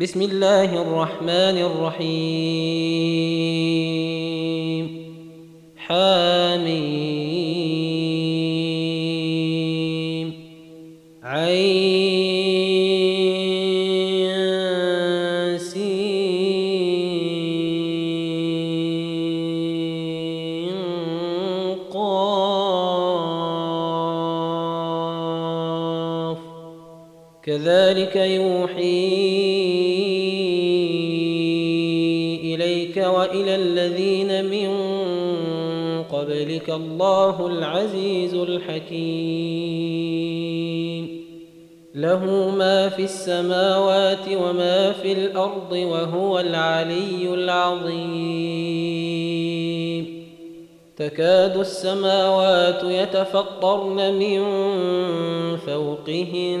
بسم الله الرحمن الرحيم. حميم قبلك الله العزيز الحكيم. له ما في السماوات وما في الأرض وهو العلي العظيم. تكاد السماوات يتفطرن من فوقهن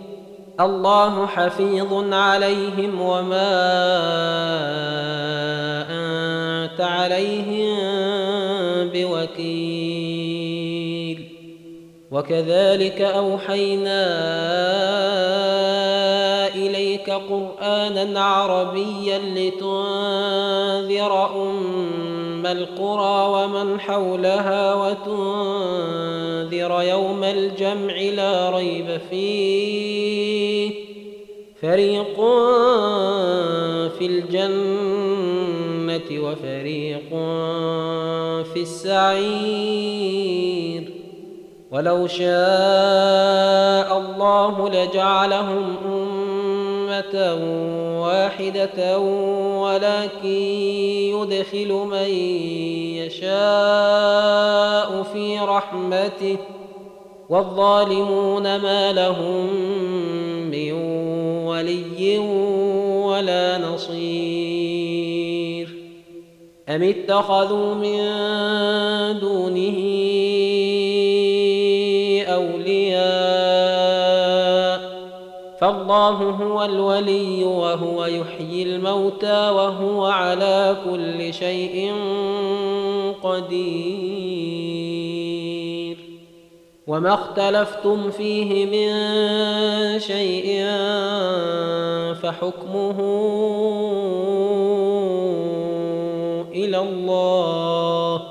الله حفيظ عليهم وما أنت عليهم بوكيل. وكذلك أوحينا إليك قرآنا عربيا لتنذر أم القرى ومن حولها وتنذر يوم الجمع لا ريب فيه. فريق في الجنة وفريق في السعير. ولو شاء الله لجعلهم أمة واحدة ولكن يدخل من يشاء في رحمته. والظالمون ما لهم من ولي ولا نصير. أم اتخذوا من دونه أولياء؟ فالله هو الولي وهو يحيي الموتى وهو على كل شيء قدير. وما اختلفتم فيه من شيء فحكمه إلى الله.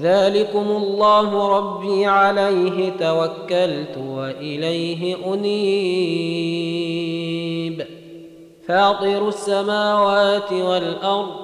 ذلكم الله ربي عليه توكلت وإليه أنيب. فاطر السماوات والأرض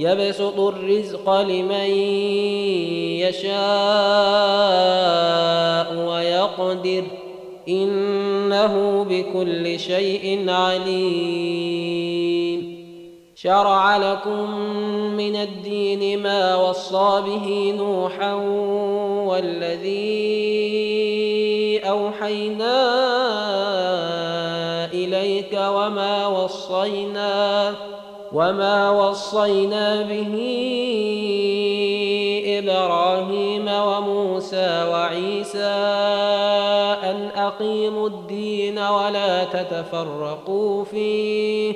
يبسط الرزق لمن يشاء ويقدر. إنه بكل شيء عليم. شرع لكم من الدين ما وصى به نوحا والذي أوحينا إليك وما وصينا. وما وصينا به إبراهيم وموسى وعيسى ان اقيموا الدين ولا تتفرقوا فيه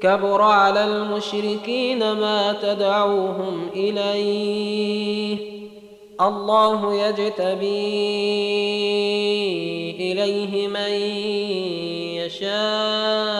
كبر على المشركين ما تدعوهم اليه الله يجتبي اليه من يشاء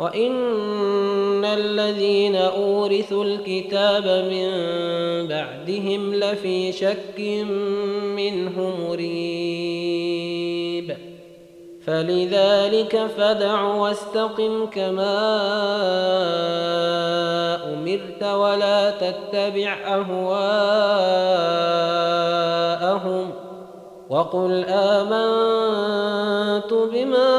وان الذين اورثوا الكتاب من بعدهم لفي شك منه مريب فلذلك فدع واستقم كما امرت ولا تتبع اهواءهم وقل امنت بما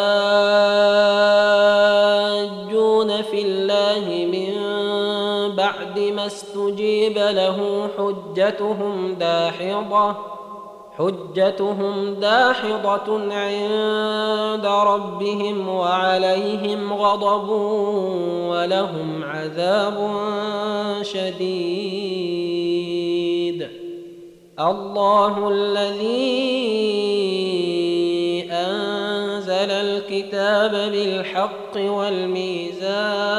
استجيب له حجتهم داحضه حجتهم داحضة عند ربهم وعليهم غضب ولهم عذاب شديد الله الذي أنزل الكتاب بالحق والميزان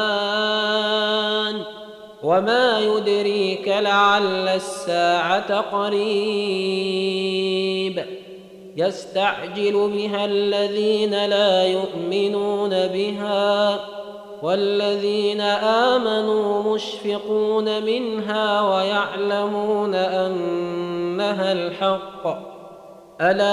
وما يدريك لعل الساعة قريب يستعجل بها الذين لا يؤمنون بها والذين آمنوا مشفقون منها ويعلمون أنها الحق الا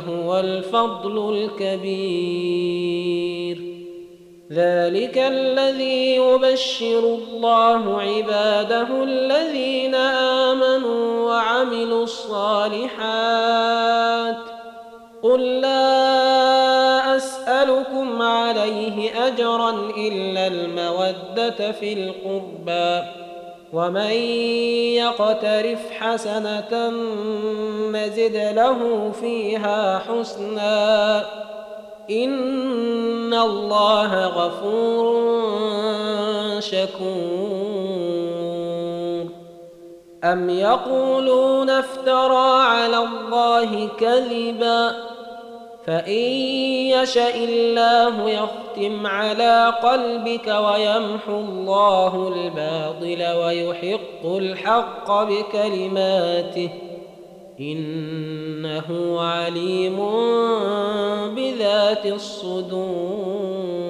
ذلك هو الفضل الكبير. ذلك الذي يبشر الله عباده الذين آمنوا وعملوا الصالحات. قل لا أسألكم عليه أجرا إلا المودة في القربى. ومن يقترف حسنة نزد له فيها حسنا. إن الله غفور شكور. أم يقولون افترى على الله كذبا؟ فإن يشا الله يختم على قلبك ويمحو الله الباطل ويحق الحق بكلماته انه عليم بذات الصدور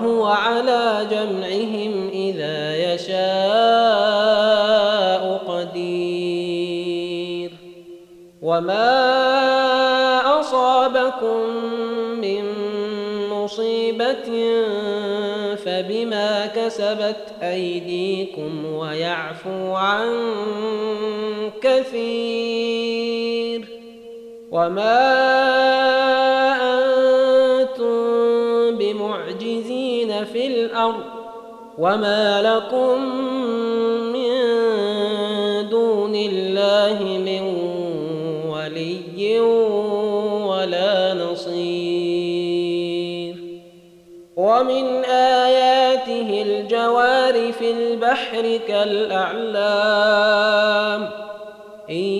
وهو على جمعهم إذا يشاء قدير. وما أصابكم من مصيبة فبما كسبت أيديكم ويعفو عن كثير. وما بمعجزين في الأرض وما لكم من دون الله من ولي ولا نصير ومن آياته الجوار في البحر كالأعلام إن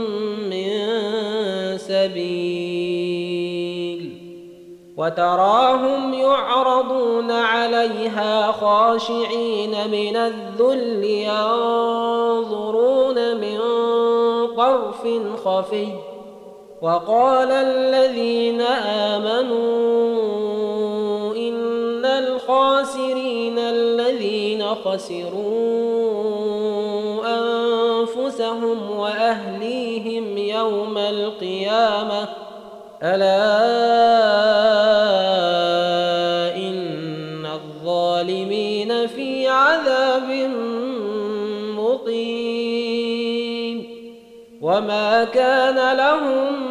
سبيل وتراهم يعرضون عليها خاشعين من الذل ينظرون من طرف خفي. وقال الذين آمنوا إن الخاسرين الذين خسروا أنفسهم وأهليهم يوم القيامة. ألا إن الظالمين في عذاب مقيم. وما كان لهم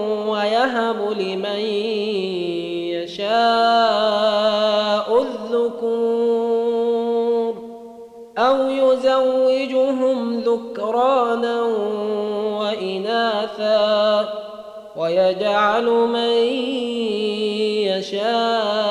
ويهب لمن يشاء الذكور أو يزوجهم ذكرانا واناثا ويجعل من يشاء